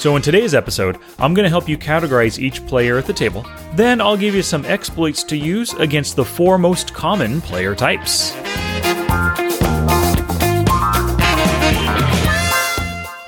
So, in today's episode, I'm going to help you categorize each player at the table. Then, I'll give you some exploits to use against the four most common player types.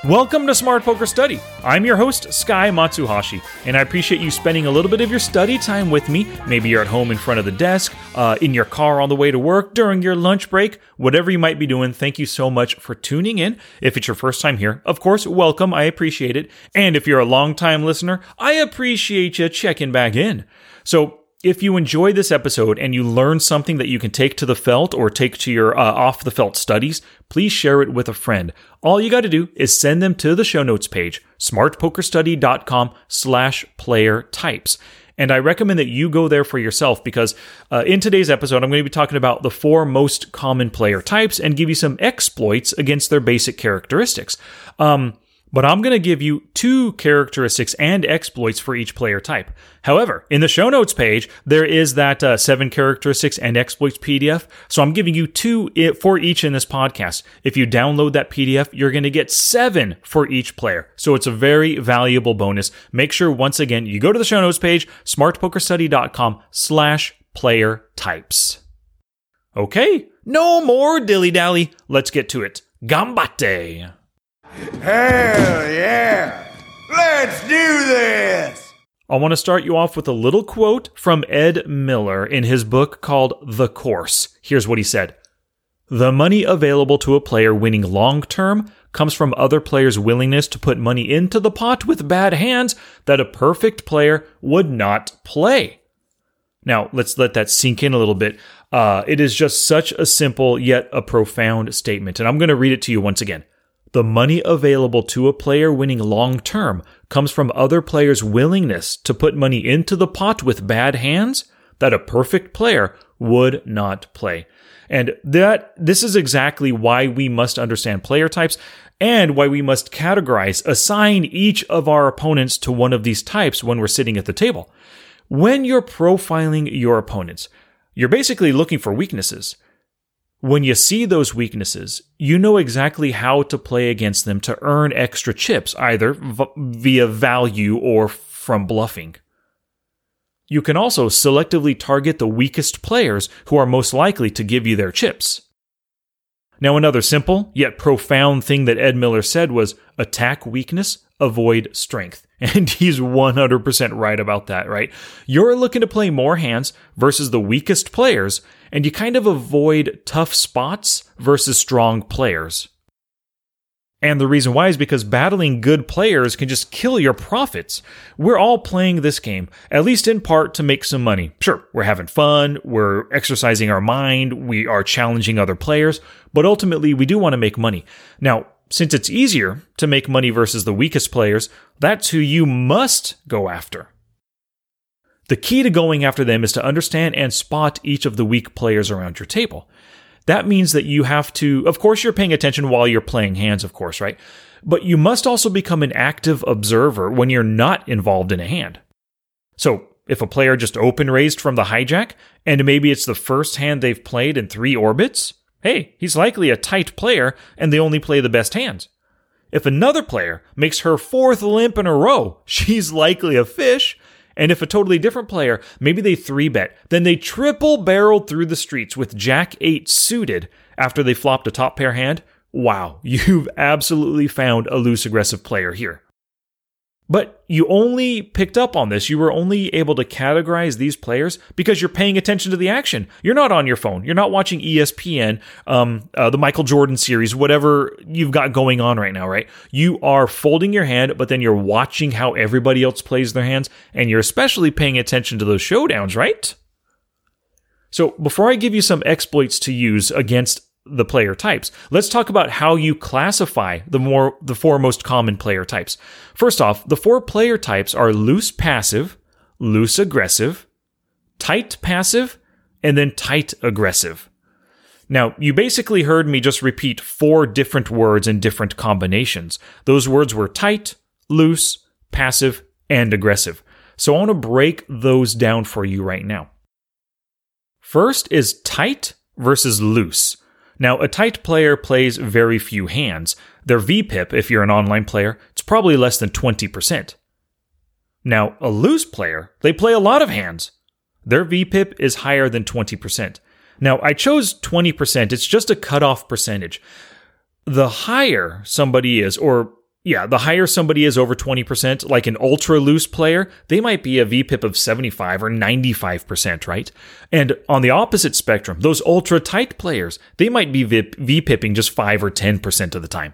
Welcome to Smart Poker Study. I'm your host, Sky Matsuhashi, and I appreciate you spending a little bit of your study time with me. Maybe you're at home in front of the desk, uh, in your car on the way to work, during your lunch break, whatever you might be doing. Thank you so much for tuning in. If it's your first time here, of course, welcome. I appreciate it. And if you're a long time listener, I appreciate you checking back in. So, if you enjoy this episode and you learn something that you can take to the felt or take to your uh, off the felt studies, please share it with a friend. All you got to do is send them to the show notes page, smartpokerstudy.com slash player types. And I recommend that you go there for yourself because uh, in today's episode, I'm going to be talking about the four most common player types and give you some exploits against their basic characteristics. Um, but I'm going to give you two characteristics and exploits for each player type. However, in the show notes page, there is that uh, seven characteristics and exploits PDF. So I'm giving you two for each in this podcast. If you download that PDF, you're going to get seven for each player. So it's a very valuable bonus. Make sure once again, you go to the show notes page, smartpokerstudy.com slash player types. Okay, no more dilly dally. Let's get to it. Gambate! Hell yeah! Let's do this! I want to start you off with a little quote from Ed Miller in his book called The Course. Here's what he said The money available to a player winning long term comes from other players' willingness to put money into the pot with bad hands that a perfect player would not play. Now, let's let that sink in a little bit. Uh, it is just such a simple yet a profound statement. And I'm going to read it to you once again. The money available to a player winning long term comes from other players' willingness to put money into the pot with bad hands that a perfect player would not play. And that this is exactly why we must understand player types and why we must categorize, assign each of our opponents to one of these types when we're sitting at the table. When you're profiling your opponents, you're basically looking for weaknesses. When you see those weaknesses, you know exactly how to play against them to earn extra chips, either v- via value or from bluffing. You can also selectively target the weakest players who are most likely to give you their chips. Now, another simple yet profound thing that Ed Miller said was attack weakness, avoid strength. And he's 100% right about that, right? You're looking to play more hands versus the weakest players, and you kind of avoid tough spots versus strong players. And the reason why is because battling good players can just kill your profits. We're all playing this game, at least in part, to make some money. Sure, we're having fun, we're exercising our mind, we are challenging other players, but ultimately we do want to make money. Now, since it's easier to make money versus the weakest players, that's who you must go after. The key to going after them is to understand and spot each of the weak players around your table. That means that you have to, of course, you're paying attention while you're playing hands, of course, right? But you must also become an active observer when you're not involved in a hand. So, if a player just open raised from the hijack, and maybe it's the first hand they've played in three orbits, hey, he's likely a tight player and they only play the best hands. If another player makes her fourth limp in a row, she's likely a fish. And if a totally different player, maybe they three bet, then they triple barreled through the streets with Jack 8 suited after they flopped a top pair hand, wow, you've absolutely found a loose aggressive player here. But you only picked up on this. You were only able to categorize these players because you're paying attention to the action. You're not on your phone. You're not watching ESPN, um, uh, the Michael Jordan series, whatever you've got going on right now, right? You are folding your hand, but then you're watching how everybody else plays their hands, and you're especially paying attention to those showdowns, right? So before I give you some exploits to use against the player types. Let's talk about how you classify the more the four most common player types. First off, the four player types are loose passive, loose aggressive, tight passive, and then tight aggressive. Now, you basically heard me just repeat four different words in different combinations. Those words were tight, loose, passive, and aggressive. So I want to break those down for you right now. First is tight versus loose. Now, a tight player plays very few hands. Their VPIP, if you're an online player, it's probably less than 20%. Now, a loose player, they play a lot of hands. Their VPIP is higher than 20%. Now, I chose 20%, it's just a cutoff percentage. The higher somebody is, or yeah, the higher somebody is over 20%, like an ultra loose player, they might be a VPIP of 75 or 95%, right? And on the opposite spectrum, those ultra tight players, they might be VIP, VPIPing just 5 or 10% of the time.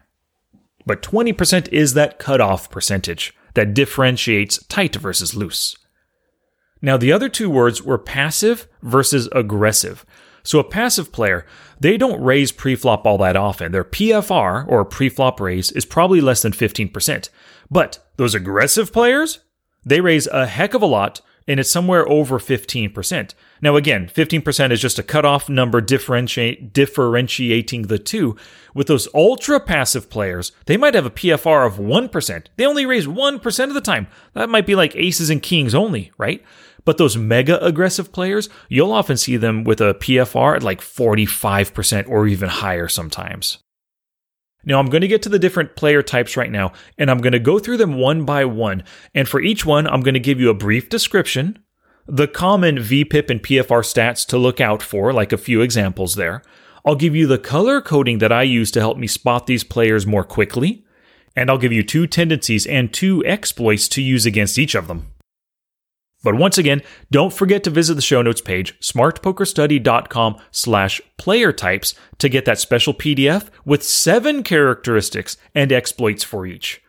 But 20% is that cutoff percentage that differentiates tight versus loose. Now, the other two words were passive versus aggressive. So a passive player, they don't raise preflop all that often. Their PFR, or preflop raise, is probably less than 15%. But those aggressive players, they raise a heck of a lot, and it's somewhere over 15%. Now, again, 15% is just a cutoff number differentiate, differentiating the two. With those ultra passive players, they might have a PFR of 1%. They only raise 1% of the time. That might be like aces and kings only, right? But those mega aggressive players, you'll often see them with a PFR at like 45% or even higher sometimes. Now, I'm going to get to the different player types right now, and I'm going to go through them one by one. And for each one, I'm going to give you a brief description, the common VPIP and PFR stats to look out for, like a few examples there. I'll give you the color coding that I use to help me spot these players more quickly, and I'll give you two tendencies and two exploits to use against each of them. But once again, don't forget to visit the show notes page, smartpokerstudy.com slash player types to get that special PDF with seven characteristics and exploits for each.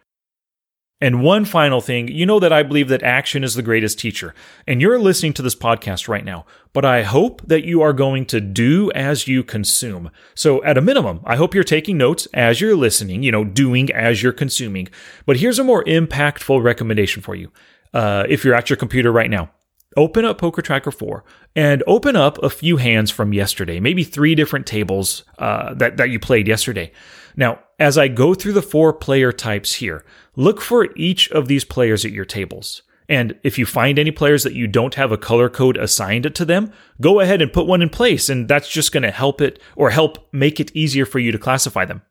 And one final thing, you know that I believe that action is the greatest teacher, and you're listening to this podcast right now, but I hope that you are going to do as you consume. So at a minimum, I hope you're taking notes as you're listening, you know, doing as you're consuming. But here's a more impactful recommendation for you uh, if you're at your computer right now, open up Poker Tracker 4 and open up a few hands from yesterday, maybe three different tables uh, that, that you played yesterday. Now, as I go through the four player types here, look for each of these players at your tables. And if you find any players that you don't have a color code assigned to them, go ahead and put one in place, and that's just going to help it or help make it easier for you to classify them.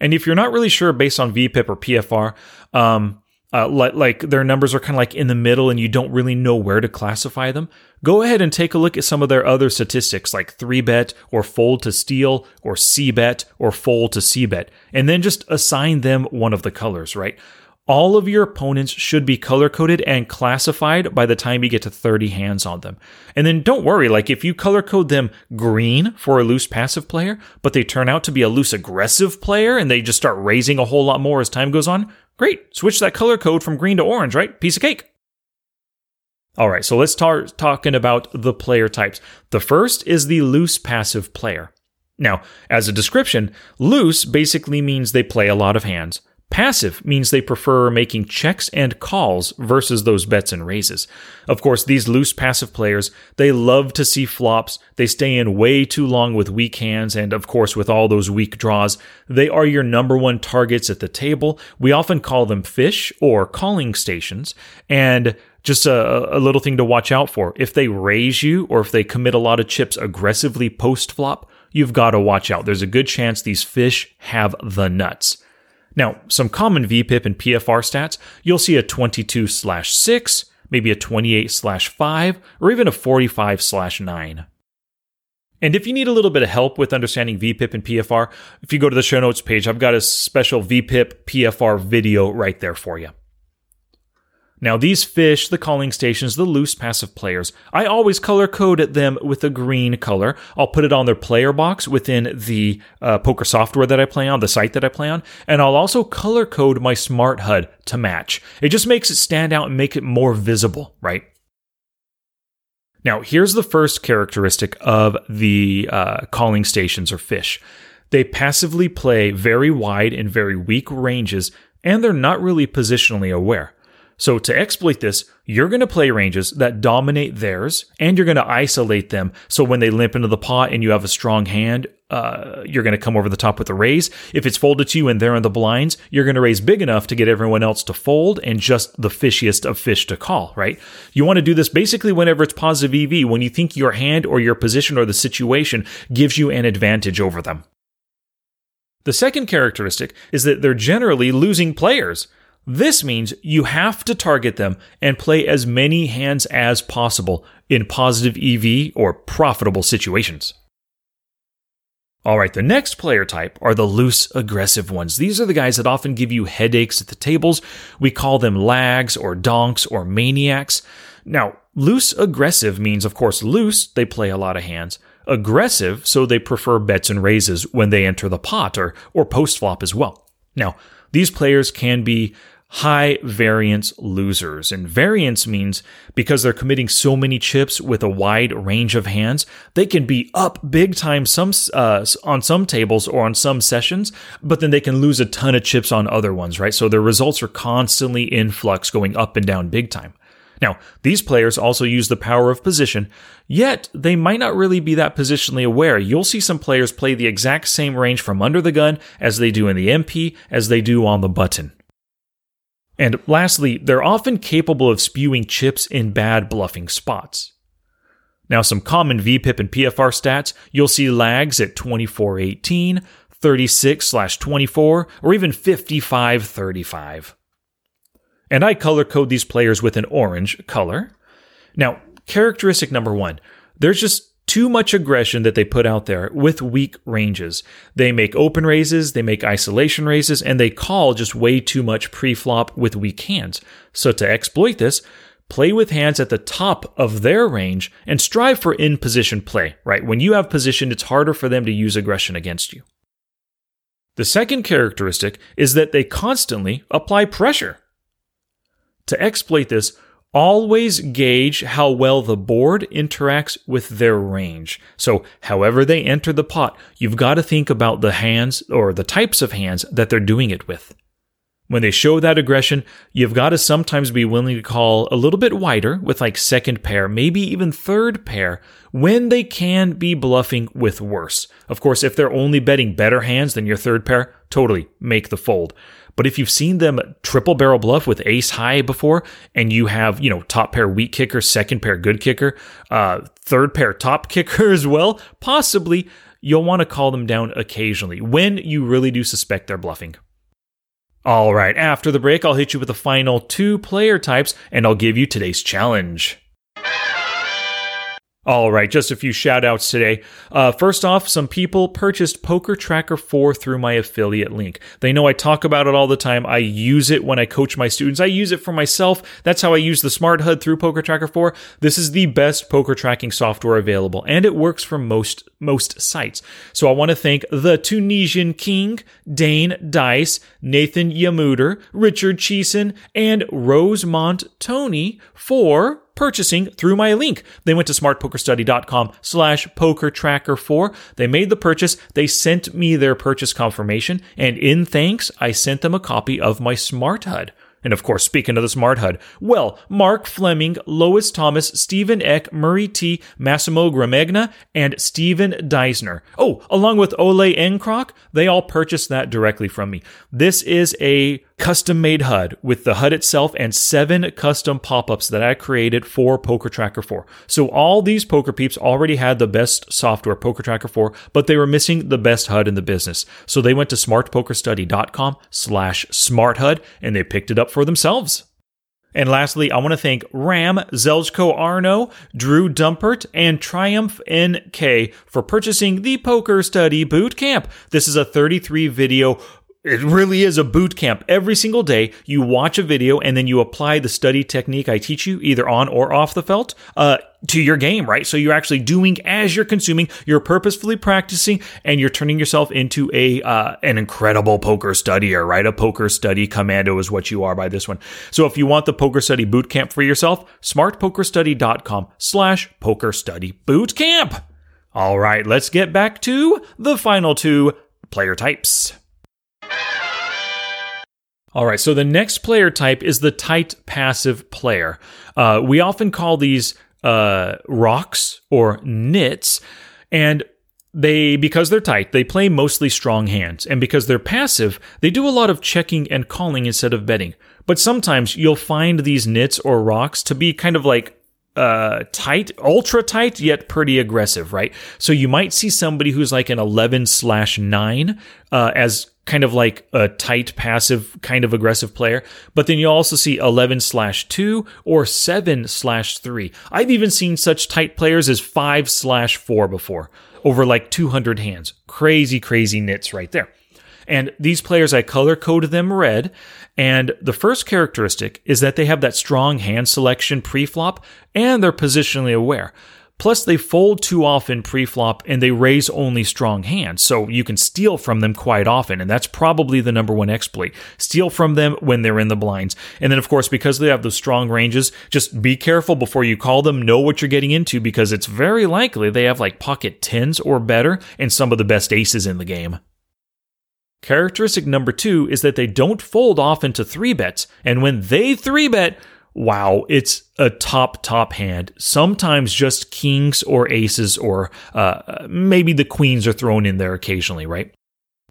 And if you're not really sure based on VPIP or PFR, um, uh, like, like their numbers are kind of like in the middle and you don't really know where to classify them, go ahead and take a look at some of their other statistics like 3 bet or fold to steal or C bet or fold to C bet, and then just assign them one of the colors, right? All of your opponents should be color coded and classified by the time you get to 30 hands on them. And then don't worry, like if you color code them green for a loose passive player, but they turn out to be a loose aggressive player and they just start raising a whole lot more as time goes on, Great. Switch that color code from green to orange, right? Piece of cake. All right, so let's start talking about the player types. The first is the loose passive player. Now, as a description, loose basically means they play a lot of hands. Passive means they prefer making checks and calls versus those bets and raises. Of course, these loose passive players, they love to see flops. They stay in way too long with weak hands. And of course, with all those weak draws, they are your number one targets at the table. We often call them fish or calling stations. And just a, a, little thing to watch out for. If they raise you or if they commit a lot of chips aggressively post flop, you've got to watch out. There's a good chance these fish have the nuts. Now, some common VPIP and PFR stats, you'll see a 22 slash 6, maybe a 28 slash 5, or even a 45 slash 9. And if you need a little bit of help with understanding VPIP and PFR, if you go to the show notes page, I've got a special VPIP PFR video right there for you. Now, these fish, the calling stations, the loose passive players, I always color code them with a green color. I'll put it on their player box within the uh, poker software that I play on, the site that I play on, and I'll also color code my smart HUD to match. It just makes it stand out and make it more visible, right? Now, here's the first characteristic of the uh, calling stations or fish. They passively play very wide and very weak ranges, and they're not really positionally aware. So to exploit this, you're going to play ranges that dominate theirs, and you're going to isolate them. So when they limp into the pot and you have a strong hand, uh, you're going to come over the top with a raise. If it's folded to you and they're in the blinds, you're going to raise big enough to get everyone else to fold and just the fishiest of fish to call, right? You want to do this basically whenever it's positive EV, when you think your hand or your position or the situation gives you an advantage over them. The second characteristic is that they're generally losing players. This means you have to target them and play as many hands as possible in positive EV or profitable situations. All right, the next player type are the loose aggressive ones. These are the guys that often give you headaches at the tables. We call them lags or donks or maniacs. Now, loose aggressive means, of course, loose, they play a lot of hands. Aggressive, so they prefer bets and raises when they enter the pot or, or post flop as well. Now, these players can be high variance losers. And variance means because they're committing so many chips with a wide range of hands, they can be up big time some uh, on some tables or on some sessions, but then they can lose a ton of chips on other ones, right? So their results are constantly in flux, going up and down big time. Now, these players also use the power of position, yet they might not really be that positionally aware. You'll see some players play the exact same range from under the gun as they do in the MP, as they do on the button. And lastly, they're often capable of spewing chips in bad bluffing spots. Now, some common VPIP and PFR stats, you'll see lags at 2418, 36 24, or even 55 35. And I color code these players with an orange color. Now, characteristic number one, there's just too much aggression that they put out there with weak ranges. They make open raises, they make isolation raises, and they call just way too much pre-flop with weak hands. So to exploit this, play with hands at the top of their range and strive for in position play, right? When you have position, it's harder for them to use aggression against you. The second characteristic is that they constantly apply pressure. To exploit this, always gauge how well the board interacts with their range. So, however they enter the pot, you've got to think about the hands or the types of hands that they're doing it with. When they show that aggression, you've got to sometimes be willing to call a little bit wider with like second pair, maybe even third pair, when they can be bluffing with worse. Of course, if they're only betting better hands than your third pair, totally make the fold. But if you've seen them triple barrel bluff with ace high before, and you have, you know, top pair weak kicker, second pair good kicker, uh, third pair top kicker as well, possibly you'll want to call them down occasionally when you really do suspect they're bluffing. All right, after the break, I'll hit you with the final two player types, and I'll give you today's challenge. All right, just a few shout outs today. Uh, first off, some people purchased Poker Tracker 4 through my affiliate link. They know I talk about it all the time. I use it when I coach my students. I use it for myself. That's how I use the Smart HUD through Poker Tracker 4. This is the best poker tracking software available, and it works for most most sites. So I want to thank the Tunisian King, Dane Dice, Nathan Yamuder, Richard Cheeson, and Rosemont Tony for purchasing through my link. They went to smartpokerstudy.com slash pokertracker4. They made the purchase. They sent me their purchase confirmation. And in thanks, I sent them a copy of my Smart HUD. And of course, speaking of the Smart HUD, well, Mark Fleming, Lois Thomas, Stephen Eck, Murray T, Massimo Gramegna, and Stephen Deisner. Oh, along with Ole Encroc, they all purchased that directly from me. This is a custom made HUD with the HUD itself and seven custom pop ups that I created for Poker Tracker 4. So all these poker peeps already had the best software, Poker Tracker 4, but they were missing the best HUD in the business. So they went to smartpokerstudy.com slash smarthud and they picked it up for themselves. And lastly, I want to thank Ram, Zelchko Arno, Drew Dumpert, and Triumph NK for purchasing the Poker Study Bootcamp. This is a 33 video it really is a boot camp. Every single day, you watch a video and then you apply the study technique I teach you, either on or off the felt, uh, to your game, right? So you're actually doing as you're consuming, you're purposefully practicing, and you're turning yourself into a uh, an incredible poker studier, right? A poker study commando is what you are by this one. So if you want the poker study boot camp for yourself, smartpokerstudy.com slash poker study boot camp. All right, let's get back to the final two player types. All right, so the next player type is the tight passive player. Uh, we often call these uh, rocks or nits, and they because they're tight, they play mostly strong hands, and because they're passive, they do a lot of checking and calling instead of betting. But sometimes you'll find these nits or rocks to be kind of like uh, tight, ultra tight, yet pretty aggressive, right? So you might see somebody who's like an 11 slash 9 uh, as kind of like a tight, passive, kind of aggressive player. But then you also see 11 slash 2 or 7 slash 3. I've even seen such tight players as 5 slash 4 before, over like 200 hands. Crazy, crazy nits right there. And these players, I color code them red. And the first characteristic is that they have that strong hand selection pre-flop and they're positionally aware. Plus, they fold too often pre-flop and they raise only strong hands, so you can steal from them quite often, and that's probably the number one exploit. Steal from them when they're in the blinds. And then, of course, because they have those strong ranges, just be careful before you call them, know what you're getting into, because it's very likely they have like pocket tens or better and some of the best aces in the game. Characteristic number two is that they don't fold often to three bets, and when they three bet, wow, it's a top, top hand. Sometimes just kings or aces, or uh, maybe the queens are thrown in there occasionally, right?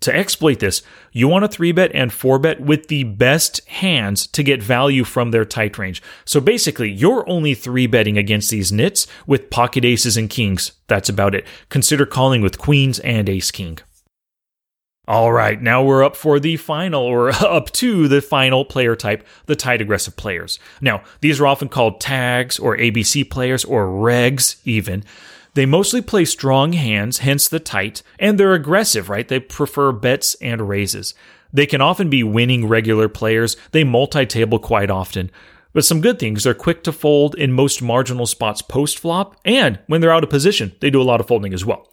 To exploit this, you want to 3 bet and 4 bet with the best hands to get value from their tight range. So basically, you're only 3 betting against these nits with pocket aces and kings. That's about it. Consider calling with queens and ace king. All right, now we're up for the final, or up to the final player type, the tight aggressive players. Now, these are often called tags, or ABC players, or regs, even. They mostly play strong hands, hence the tight, and they're aggressive, right? They prefer bets and raises. They can often be winning regular players. They multi table quite often. But some good things, they're quick to fold in most marginal spots post flop, and when they're out of position, they do a lot of folding as well.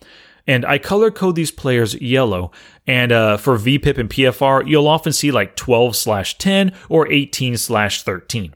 And I color code these players yellow. And uh, for VPIP and PFR, you'll often see like 12 slash 10 or 18 slash 13.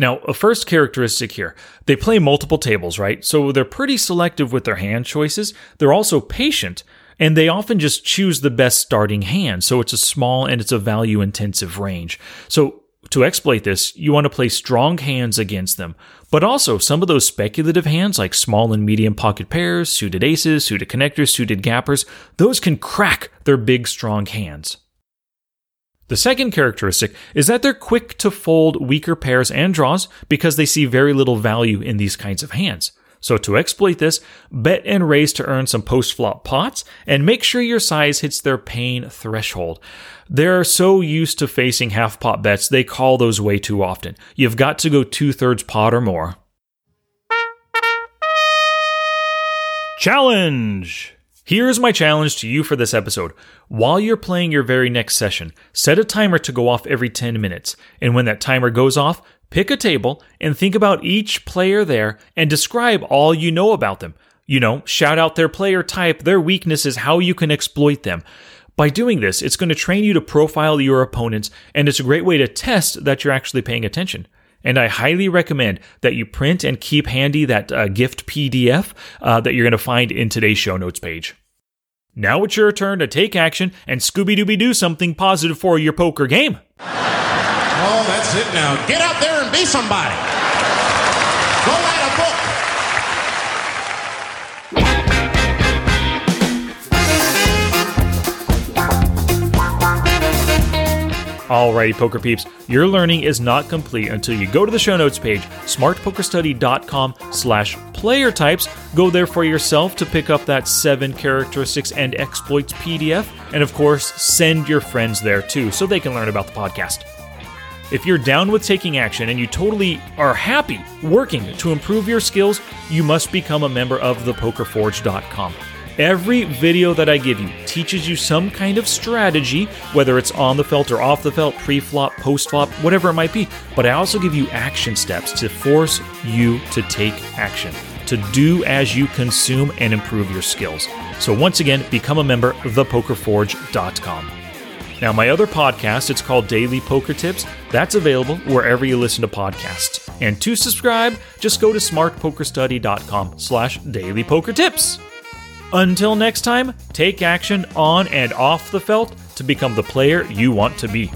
Now, a first characteristic here, they play multiple tables, right? So they're pretty selective with their hand choices. They're also patient, and they often just choose the best starting hand. So it's a small and it's a value intensive range. So to exploit this, you want to play strong hands against them, but also some of those speculative hands like small and medium pocket pairs, suited aces, suited connectors, suited gappers, those can crack their big strong hands. The second characteristic is that they're quick to fold weaker pairs and draws because they see very little value in these kinds of hands. So to exploit this, bet and raise to earn some post-flop pots and make sure your size hits their pain threshold. They're so used to facing half pot bets, they call those way too often. You've got to go two thirds pot or more. Challenge! Here's my challenge to you for this episode. While you're playing your very next session, set a timer to go off every 10 minutes. And when that timer goes off, pick a table and think about each player there and describe all you know about them. You know, shout out their player type, their weaknesses, how you can exploit them. By doing this, it's going to train you to profile your opponents, and it's a great way to test that you're actually paying attention. And I highly recommend that you print and keep handy that uh, gift PDF uh, that you're going to find in today's show notes page. Now it's your turn to take action and Scooby Dooby do something positive for your poker game. Oh, that's it now. Get out there and be somebody. Go write a book. Alrighty, poker peeps, your learning is not complete until you go to the show notes page, smartpokerstudy.com slash player types. Go there for yourself to pick up that seven characteristics and exploits PDF. And of course, send your friends there too so they can learn about the podcast. If you're down with taking action and you totally are happy working to improve your skills, you must become a member of thepokerforge.com. Every video that I give you teaches you some kind of strategy, whether it's on the felt or off the felt, pre flop, post flop, whatever it might be. But I also give you action steps to force you to take action, to do as you consume and improve your skills. So, once again, become a member of thepokerforge.com. Now, my other podcast, it's called Daily Poker Tips. That's available wherever you listen to podcasts. And to subscribe, just go to smartpokerstudy.com slash daily poker tips. Until next time, take action on and off the felt to become the player you want to be.